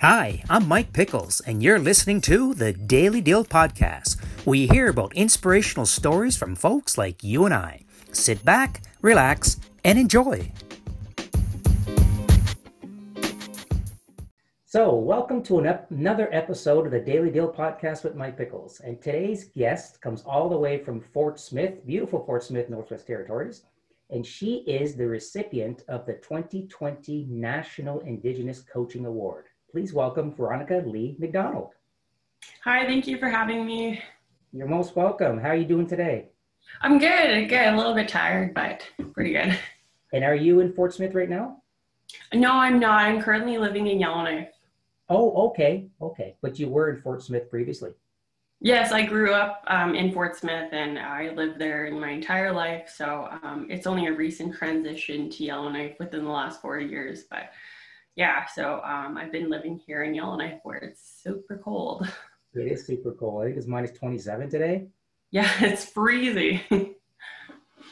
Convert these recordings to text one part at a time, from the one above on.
Hi, I'm Mike Pickles, and you're listening to the Daily Deal Podcast. We hear about inspirational stories from folks like you and I. Sit back, relax, and enjoy. So, welcome to an ep- another episode of the Daily Deal Podcast with Mike Pickles. And today's guest comes all the way from Fort Smith, beautiful Fort Smith, Northwest Territories. And she is the recipient of the 2020 National Indigenous Coaching Award. Please welcome Veronica Leigh McDonald. Hi, thank you for having me. You're most welcome. How are you doing today? I'm good, good. A little bit tired, but pretty good. And are you in Fort Smith right now? No, I'm not. I'm currently living in Yellowknife. Oh, okay, okay. But you were in Fort Smith previously. Yes, I grew up um, in Fort Smith and I lived there in my entire life. So um, it's only a recent transition to Yellowknife within the last four years. But yeah, so um, I've been living here in Yellowknife where it's super cold. It is super cold. I think it's minus 27 today. Yeah, it's freezing.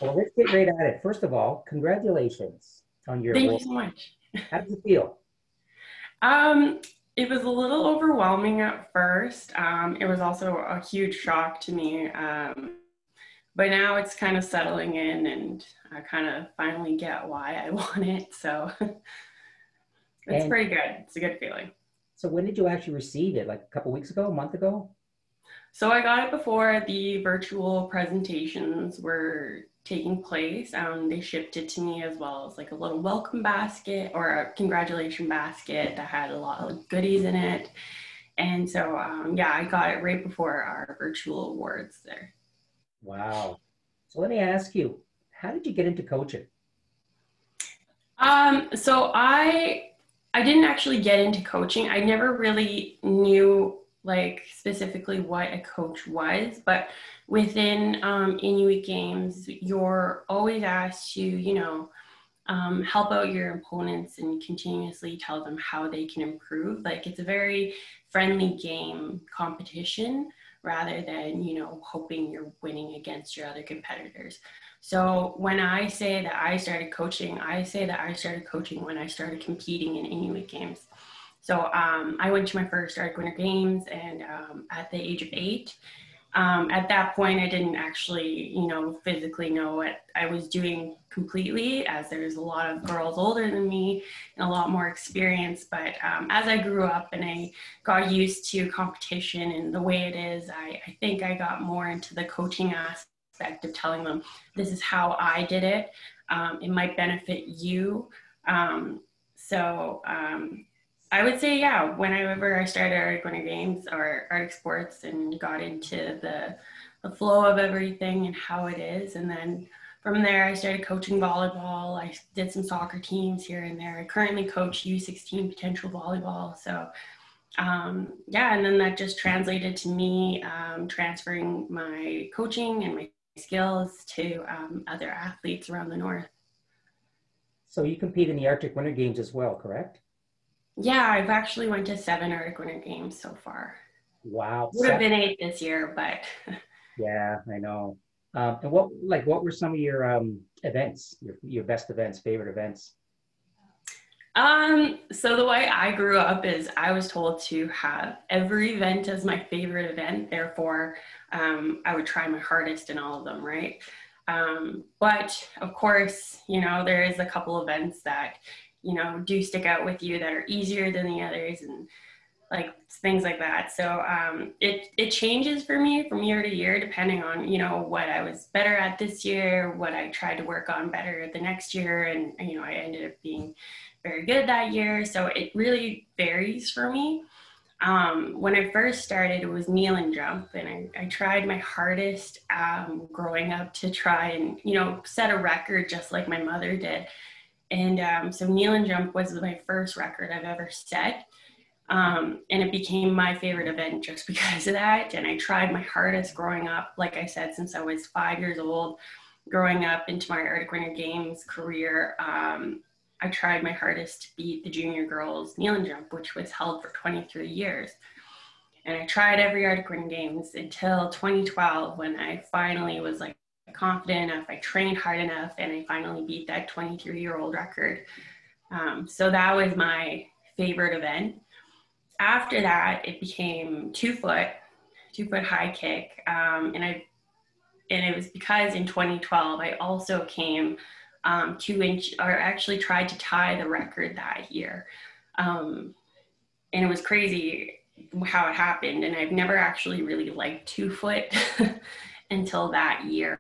well, let's get right at it. First of all, congratulations on your Thank award. you so much. How does it feel? Um, it was a little overwhelming at first. Um, it was also a huge shock to me. Um, but now it's kind of settling in and I kind of finally get why I want it. So It's And- pretty good. It's a good feeling. So when did you actually receive it? Like a couple weeks ago, a month ago? So I got it before the virtual presentations were taking place. Um, they shipped it to me as well as like a little welcome basket or a congratulation basket that had a lot of goodies in it. And so, um, yeah, I got it right before our virtual awards there. Wow. So let me ask you, how did you get into coaching? Um, so I I didn't actually get into coaching. I never really knew like specifically what a coach was, but within um, Inuit games, you're always asked to, you know, um, help out your opponents and continuously tell them how they can improve. Like it's a very friendly game competition rather than, you know, hoping you're winning against your other competitors. So when I say that I started coaching, I say that I started coaching when I started competing in Inuit games. So um, I went to my first Arctic Winter Games, and um, at the age of eight, um, at that point, I didn't actually, you know, physically know what I was doing completely, as there's a lot of girls older than me and a lot more experience. But um, as I grew up and I got used to competition and the way it is, I, I think I got more into the coaching aspect of telling them this is how I did it. Um, it might benefit you. Um, so I would say, yeah, whenever I started Arctic Winter Games or Arctic Sports and got into the, the flow of everything and how it is. And then from there, I started coaching volleyball. I did some soccer teams here and there. I currently coach U16 potential volleyball. So, um, yeah, and then that just translated to me um, transferring my coaching and my skills to um, other athletes around the north. So you compete in the Arctic Winter Games as well, correct? Yeah, I've actually went to seven Arctic Winter Games so far. Wow. Would have been eight this year, but Yeah, I know. Um, and what, like, what were some of your um, events, your, your best events, favorite events? um, so the way I grew up is I was told to have every event as my favorite event. Therefore, um, I would try my hardest in all of them, right? Um, but of course, you know, there is a couple events that you know do stick out with you that are easier than the others, and like things like that. So um, it it changes for me from year to year depending on you know what I was better at this year, what I tried to work on better the next year, and you know I ended up being very good that year. So it really varies for me. Um, when I first started, it was kneel and jump, and I, I tried my hardest um, growing up to try and you know set a record just like my mother did. And um, so kneel and jump was my first record I've ever set. Um, and it became my favorite event just because of that. And I tried my hardest growing up, like I said, since I was five years old, growing up into my Arctic Winter Games career. Um, I tried my hardest to beat the junior girls kneeling jump, which was held for 23 years. And I tried every Arctic Winter Games until 2012 when I finally was like confident enough, I trained hard enough, and I finally beat that 23 year old record. Um, so that was my favorite event. After that, it became two foot, two foot high kick. Um, and I, and it was because in 2012, I also came um, two inch, or actually tried to tie the record that year. Um, and it was crazy how it happened. And I've never actually really liked two foot until that year.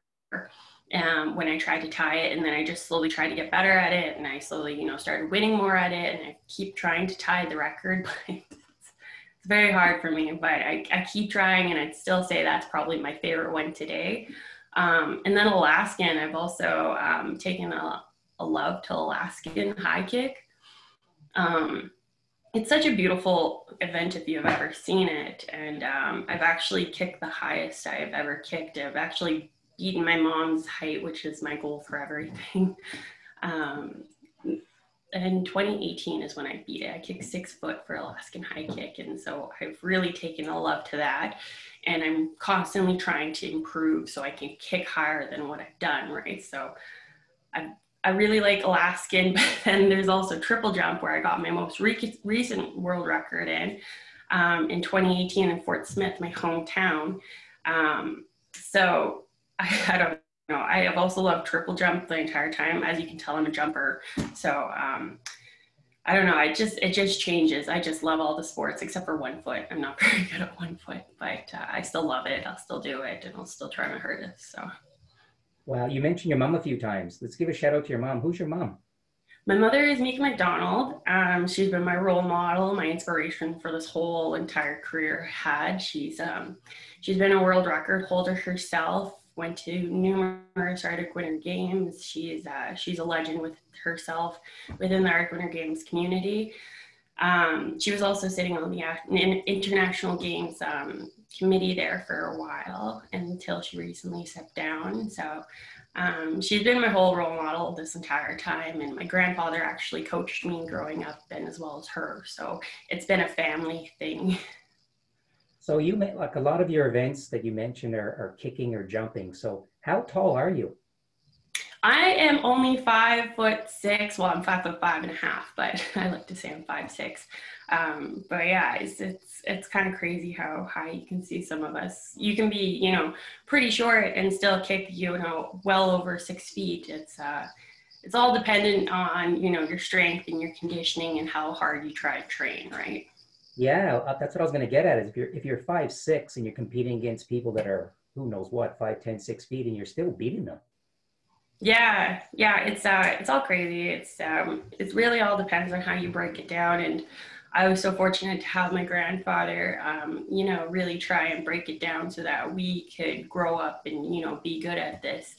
Um, when I tried to tie it, and then I just slowly tried to get better at it, and I slowly, you know, started winning more at it, and I keep trying to tie the record, but it's, it's very hard for me. But I, I keep trying, and I'd still say that's probably my favorite one today. Um, and then Alaskan, I've also um, taken a, a, love to Alaskan high kick. Um, it's such a beautiful event if you've ever seen it. And um, I've actually kicked the highest I've ever kicked. I've actually beaten my mom's height, which is my goal for everything. Um, and 2018 is when I beat it. I kicked six foot for Alaskan high kick. And so I've really taken a love to that and I'm constantly trying to improve so I can kick higher than what I've done, right? So I, I really like Alaskan, but then there's also triple jump where I got my most re- recent world record in um, in 2018 in Fort Smith, my hometown. Um, so I, I, don't know. I have also loved triple jump the entire time. As you can tell, I'm a jumper. So um, I don't know. I just it just changes. I just love all the sports except for one foot. I'm not very good at one foot, but uh, I still love it. I'll still do it, and I'll still try my hardest. So. Wow, you mentioned your mom a few times. Let's give a shout out to your mom. Who's your mom? My mother is Meika McDonald. Um, she's been my role model, my inspiration for this whole entire career. had she's um, she's been a world record holder herself went to numerous Arctic Winter Games. She's uh, she's a legend with herself within the Arctic Winter Games community. Um, she was also sitting on the international games um, committee there for a while until she recently stepped down. So um, she's been my whole role model this entire time, and my grandfather actually coached me growing up, and as well as her. So it's been a family thing. So you may, like a lot of your events that you mentioned are, are kicking or jumping. So how tall are you? I am only five foot six. Well, I'm five foot five and a half, but I like to say I'm five six. Um, but yeah, it's it's it's kind of crazy how high you can see some of us. You can be, you know, pretty short and still kick, you know, well over six feet. It's uh, it's all dependent on you know your strength and your conditioning and how hard you try to train, right? Yeah, uh, that's what I was going to get at. Is if you're if you're five six and you're competing against people that are who knows what five ten six feet and you're still beating them. Yeah, yeah, it's uh, it's all crazy. It's um, it really all depends on how you break it down. And I was so fortunate to have my grandfather, um, you know, really try and break it down so that we could grow up and you know be good at this.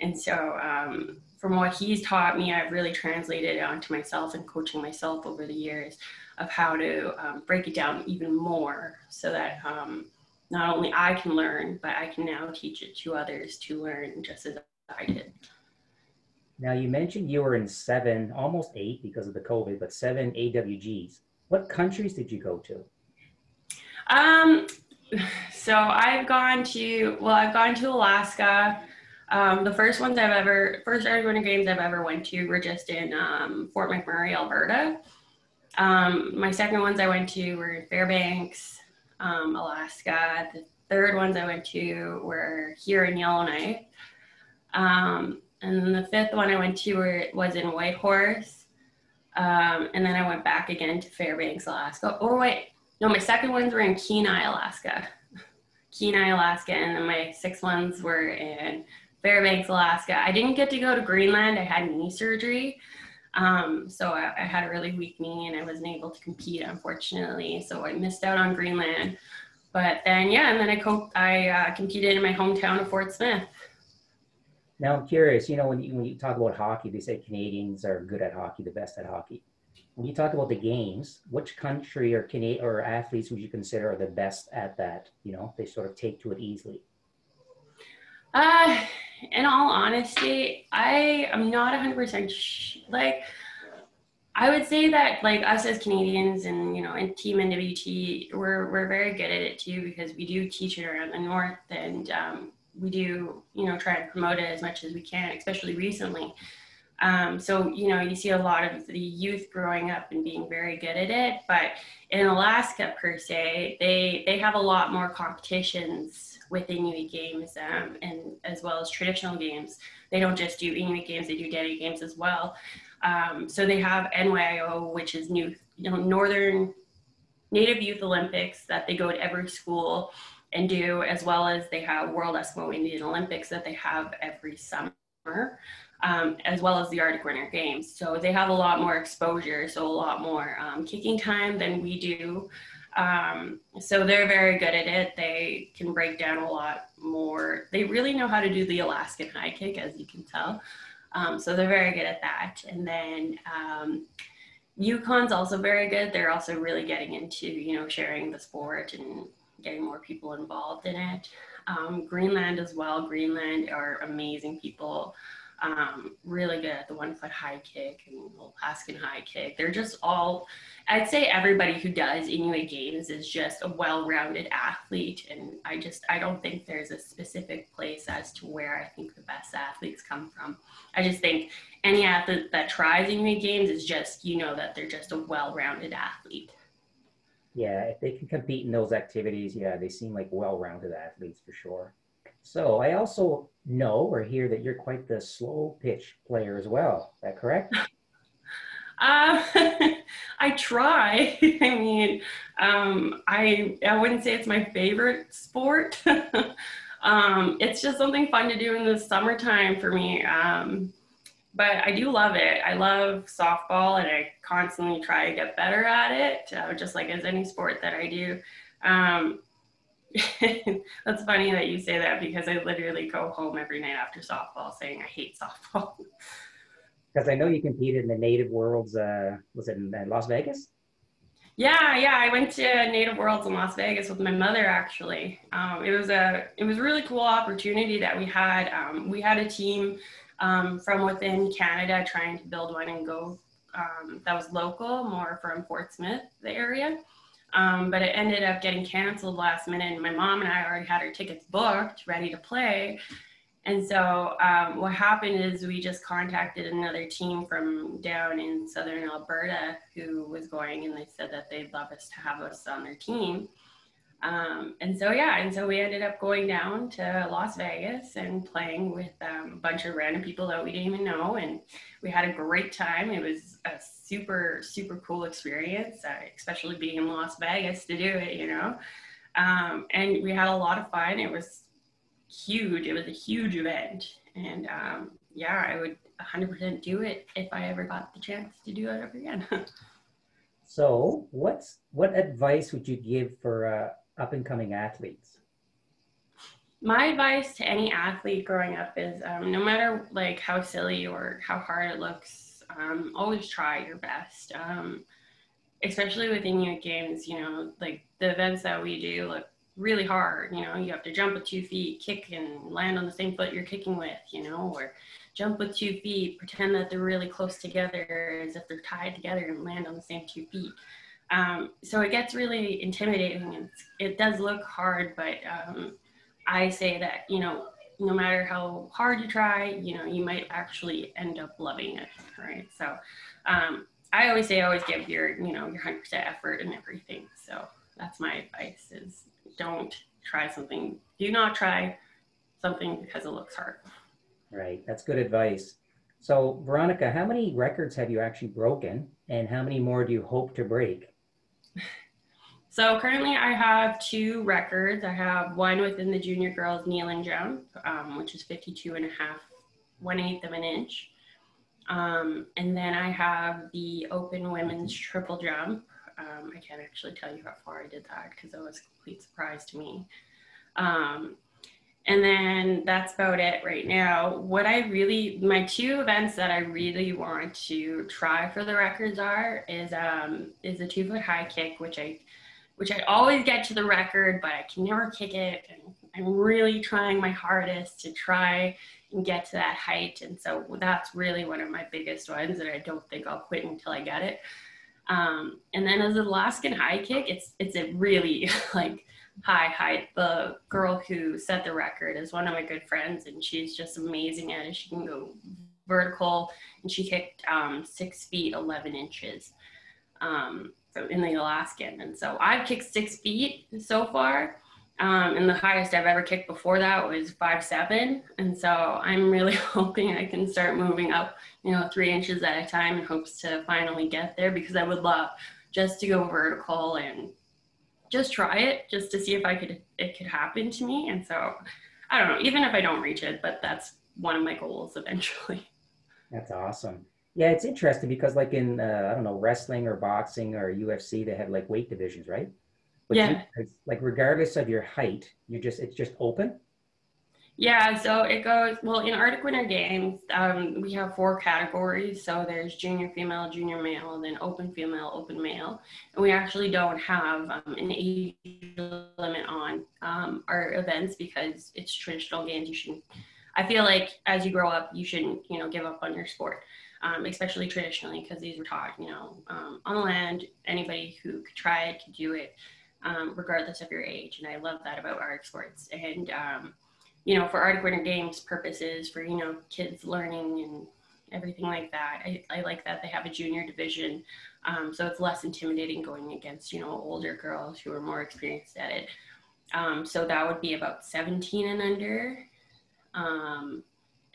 And so, um, from what he's taught me, I've really translated it onto myself and coaching myself over the years of how to um, break it down even more so that um, not only I can learn, but I can now teach it to others to learn just as I did. Now, you mentioned you were in seven, almost eight because of the COVID, but seven AWGs. What countries did you go to? Um, so I've gone to, well, I've gone to Alaska. Um, the first ones I've ever, first Winter Games I've ever went to were just in um, Fort McMurray, Alberta. Um, my second ones I went to were in Fairbanks, um, Alaska. The third ones I went to were here in Yellowknife. Um, and then the fifth one I went to were, was in Whitehorse. Um, and then I went back again to Fairbanks, Alaska. Or wait, no, my second ones were in Kenai, Alaska. Kenai, Alaska. And then my ones were in Fairbanks, Alaska. I didn't get to go to Greenland. I had knee surgery. Um, so I, I, had a really weak knee and I wasn't able to compete, unfortunately. So I missed out on Greenland. But then, yeah, and then I, co- I uh, competed in my hometown of Fort Smith. Now I'm curious, you know, when you, when you talk about hockey, they say Canadians are good at hockey, the best at hockey. When you talk about the games, which country or Canadian or athletes would you consider are the best at that? You know, they sort of take to it easily. Uh, in all honesty, I am not 100% sh- like I would say that like us as Canadians and you know and Team NWT, we're we're very good at it too because we do teach it around the north and um, we do you know try and promote it as much as we can, especially recently. Um, so you know you see a lot of the youth growing up and being very good at it, but in Alaska per se, they they have a lot more competitions with Inuit games um, and as well as traditional games. They don't just do Inuit games; they do Dene games as well. Um, so they have NYIO, which is new, you know, Northern Native Youth Olympics that they go to every school and do, as well as they have World Eskimo Indian Olympics that they have every summer, um, as well as the Arctic Winter Games. So they have a lot more exposure, so a lot more um, kicking time than we do. Um, so they're very good at it. They can break down a lot more. They really know how to do the Alaskan high kick, as you can tell. Um, so they're very good at that. And then um, Yukon's also very good. They're also really getting into, you know, sharing the sport and getting more people involved in it. Um, Greenland as well. Greenland are amazing people um, really good at the one foot high kick and Alaskan high kick. They're just all, I'd say everybody who does Inuit Games is just a well rounded athlete. And I just, I don't think there's a specific place as to where I think the best athletes come from. I just think any athlete that tries Inuit Games is just, you know, that they're just a well rounded athlete. Yeah, if they can compete in those activities, yeah, they seem like well rounded athletes for sure. So I also know or hear that you're quite the slow pitch player as well. Is that correct? Uh, I try. I mean, um, I I wouldn't say it's my favorite sport. um, it's just something fun to do in the summertime for me. Um, but I do love it. I love softball, and I constantly try to get better at it, uh, just like as any sport that I do. That's funny that you say that because I literally go home every night after softball saying I hate softball. Because I know you competed in the Native Worlds. Uh, was it in Las Vegas? Yeah, yeah. I went to Native Worlds in Las Vegas with my mother. Actually, um, it was a it was a really cool opportunity that we had. Um, we had a team um, from within Canada trying to build one and go um, that was local, more from Fort Smith, the area. Um, but it ended up getting canceled last minute. And my mom and I already had our tickets booked, ready to play. And so um, what happened is we just contacted another team from down in southern Alberta who was going, and they said that they'd love us to have us on their team. Um, and so yeah, and so we ended up going down to Las Vegas and playing with um, a bunch of random people that we didn't even know, and we had a great time. It was a super super cool experience, uh, especially being in Las Vegas to do it, you know. Um, and we had a lot of fun. It was huge. It was a huge event, and um, yeah, I would 100% do it if I ever got the chance to do it ever again. so, what's what advice would you give for uh, up and coming athletes? My advice to any athlete growing up is um, no matter like how silly or how hard it looks, um, always try your best. Um, especially with Inuit games, you know, like the events that we do look really hard. You know, you have to jump with two feet, kick and land on the same foot you're kicking with, you know, or jump with two feet, pretend that they're really close together as if they're tied together and land on the same two feet. Um, so it gets really intimidating it does look hard, but um, I say that, you know, no matter how hard you try, you know, you might actually end up loving it, right? So um, I always say, always give your, you know, your 100% effort and everything. So that's my advice is don't try something, do not try something because it looks hard. Right, that's good advice. So Veronica, how many records have you actually broken and how many more do you hope to break? So currently I have two records. I have one within the junior girls kneeling jump, um, which is 52 and a half, one eighth of an inch. Um, and then I have the open women's triple jump. Um, I can't actually tell you how far I did that because it was a complete surprise to me. Um, and then that's about it right now. What I really, my two events that I really want to try for the records are is um, is a two foot high kick, which I which I always get to the record, but I can never kick it. And I'm really trying my hardest to try and get to that height. And so that's really one of my biggest ones that I don't think I'll quit until I get it. Um, and then as an Alaskan high kick, it's it's a really like high height. The girl who set the record is one of my good friends, and she's just amazing at it. She can go vertical, and she kicked um, six feet eleven inches um, in the Alaskan. And so I've kicked six feet so far. Um, and the highest I've ever kicked before that was five seven, and so I'm really hoping I can start moving up, you know, three inches at a time in hopes to finally get there because I would love just to go vertical and just try it just to see if I could it could happen to me. And so I don't know, even if I don't reach it, but that's one of my goals eventually. That's awesome. Yeah, it's interesting because like in uh, I don't know wrestling or boxing or UFC, they have like weight divisions, right? But yeah. You, like regardless of your height, you just it's just open. Yeah, so it goes well in Arctic Winter Games. Um, we have four categories. So there's junior female, junior male, then open female, open male, and we actually don't have um, an age limit on um, our events because it's traditional games. You shouldn't. I feel like as you grow up, you shouldn't you know give up on your sport, um, especially traditionally because these were taught you know um, on the land. Anybody who could try it could do it um, regardless of your age. And I love that about Arctic sports. And, you know, for Arctic Winter Games purposes, for, you know, kids learning and everything like that, I, I like that they have a junior division. Um, so it's less intimidating going against, you know, older girls who are more experienced at it. Um, so that would be about 17 and under. Um,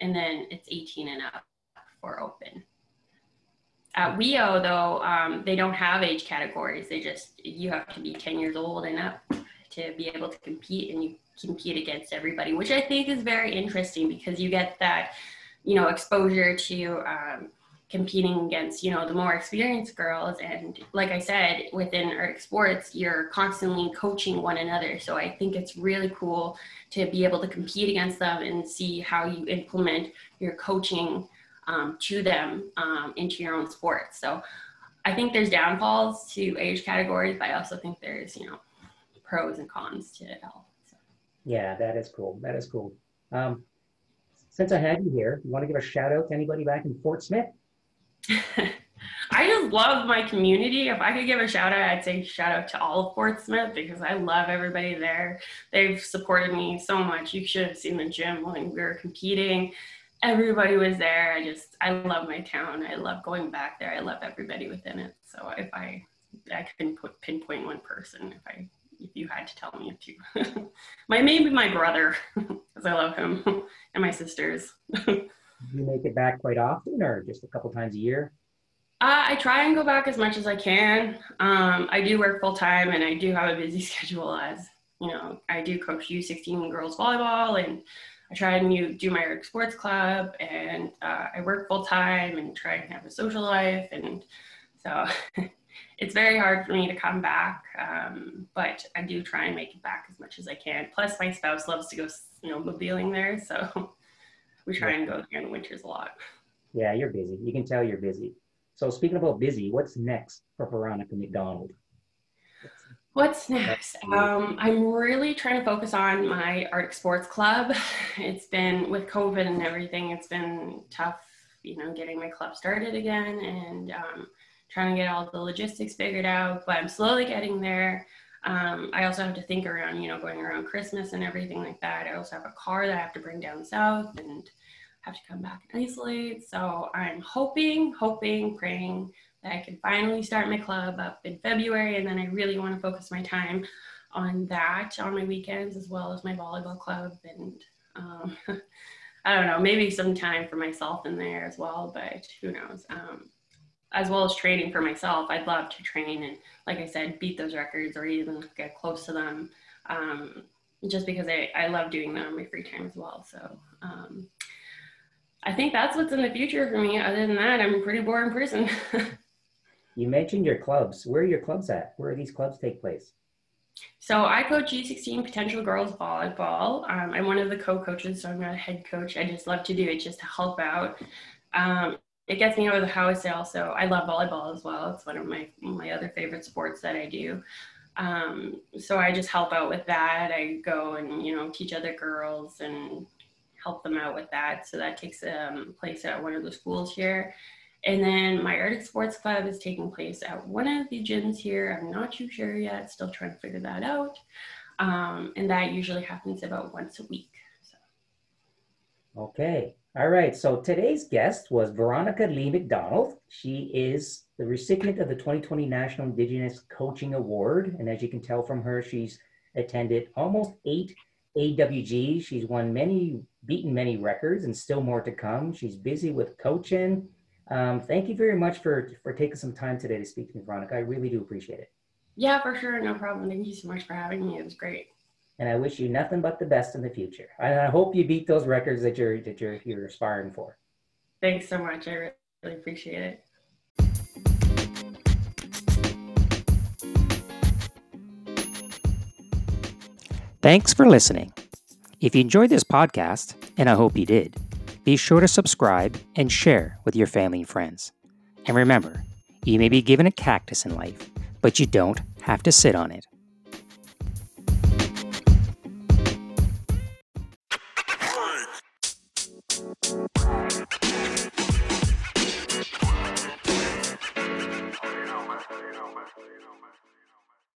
and then it's 18 and up for open. At WEIO, though, um, they don't have age categories. They just, you have to be 10 years old and up to be able to compete, and you compete against everybody, which I think is very interesting because you get that, you know, exposure to um, competing against, you know, the more experienced girls. And like I said, within Arctic sports, you're constantly coaching one another. So I think it's really cool to be able to compete against them and see how you implement your coaching um, to them um, into your own sport. So I think there's downfalls to age categories, but I also think there's, you know, pros and cons to it all. Yeah, that is cool. That is cool. Um, since I had you here, you want to give a shout out to anybody back in Fort Smith? I just love my community. If I could give a shout out, I'd say shout out to all of Fort Smith because I love everybody there. They've supported me so much. You should have seen the gym when we were competing everybody was there. I just I love my town. I love going back there. I love everybody within it. So if I I can put pinpoint one person if I if you had to tell me a few. my maybe my brother because I love him and my sisters. you make it back quite often or just a couple times a year? Uh, I try and go back as much as I can. Um, I do work full time and I do have a busy schedule as you know I do coach U16 girls volleyball and I try and do my sports club and uh, I work full time and try and have a social life. And so it's very hard for me to come back, um, but I do try and make it back as much as I can. Plus, my spouse loves to go snowmobiling there. So we try and go there in the winters a lot. Yeah, you're busy. You can tell you're busy. So speaking about busy, what's next for Veronica McDonald? What's next? Um, I'm really trying to focus on my Arctic Sports Club. It's been with COVID and everything, it's been tough, you know, getting my club started again and um, trying to get all the logistics figured out, but I'm slowly getting there. Um, I also have to think around, you know, going around Christmas and everything like that. I also have a car that I have to bring down south and have to come back and isolate. So I'm hoping, hoping, praying that I can finally start my club up in February. And then I really want to focus my time on that on my weekends as well as my volleyball club. And um, I don't know, maybe some time for myself in there as well, but who knows. Um, as well as training for myself, I'd love to train and, like I said, beat those records or even get close to them. Um, just because I, I love doing that on my free time as well. So um, I think that's what's in the future for me. Other than that, I'm a pretty boring person. You mentioned your clubs. Where are your clubs at? Where do these clubs take place? So I coach U16 Potential Girls Volleyball. Um, I'm one of the co-coaches, so I'm not a head coach. I just love to do it just to help out. Um, it gets me out of the house. I also, I love volleyball as well. It's one of my my other favorite sports that I do. Um, so I just help out with that. I go and you know teach other girls and help them out with that. So that takes um, place at one of the schools here. And then my Arctic Sports Club is taking place at one of the gyms here. I'm not too sure yet, still trying to figure that out. Um, and that usually happens about once a week. So. Okay. All right. So today's guest was Veronica Leigh McDonald. She is the recipient of the 2020 National Indigenous Coaching Award. And as you can tell from her, she's attended almost eight AWGs. She's won many, beaten many records, and still more to come. She's busy with coaching um, thank you very much for, for taking some time today to speak to me, Veronica. I really do appreciate it. Yeah, for sure. No problem. Thank you so much for having me. It was great. And I wish you nothing but the best in the future. And I hope you beat those records that you're that you're you're aspiring for. Thanks so much. I really appreciate it. Thanks for listening. If you enjoyed this podcast, and I hope you did, be sure to subscribe and share with your family and friends. And remember, you may be given a cactus in life, but you don't have to sit on it.